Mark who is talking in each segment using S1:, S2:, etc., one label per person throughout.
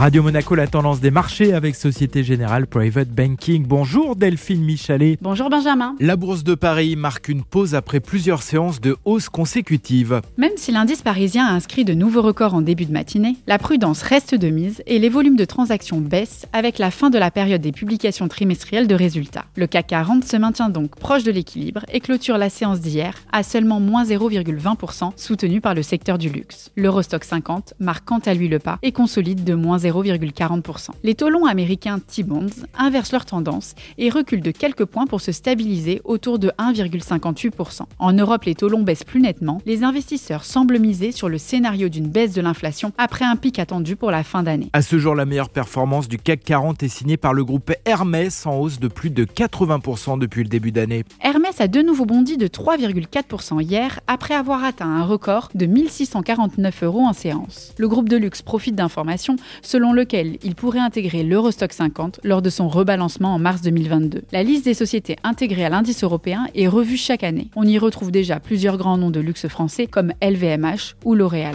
S1: Radio Monaco, la tendance des marchés avec Société Générale Private Banking. Bonjour Delphine Michalet.
S2: Bonjour Benjamin.
S1: La bourse de Paris marque une pause après plusieurs séances de hausse consécutives.
S2: Même si l'indice parisien a inscrit de nouveaux records en début de matinée, la prudence reste de mise et les volumes de transactions baissent avec la fin de la période des publications trimestrielles de résultats. Le CAC 40 se maintient donc proche de l'équilibre et clôture la séance d'hier à seulement moins 0,20% soutenu par le secteur du luxe. L'Eurostock 50 marque quant à lui le pas et consolide de moins 0,40%. Les taux longs américains T-bonds inversent leur tendance et reculent de quelques points pour se stabiliser autour de 1,58%. En Europe, les taux longs baissent plus nettement. Les investisseurs semblent miser sur le scénario d'une baisse de l'inflation après un pic attendu pour la fin d'année.
S1: À ce jour, la meilleure performance du CAC 40 est signée par le groupe Hermès en hausse de plus de 80% depuis le début d'année.
S2: Hermès a de nouveau bondi de 3,4% hier après avoir atteint un record de 1649 euros en séance. Le groupe de luxe profite d'informations selon lequel il pourrait intégrer l'Eurostock 50 lors de son rebalancement en mars 2022. La liste des sociétés intégrées à l'indice européen est revue chaque année. On y retrouve déjà plusieurs grands noms de luxe français comme LVMH ou L'Oréal.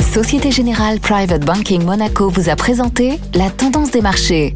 S3: Société Générale Private Banking Monaco vous a présenté la tendance des marchés.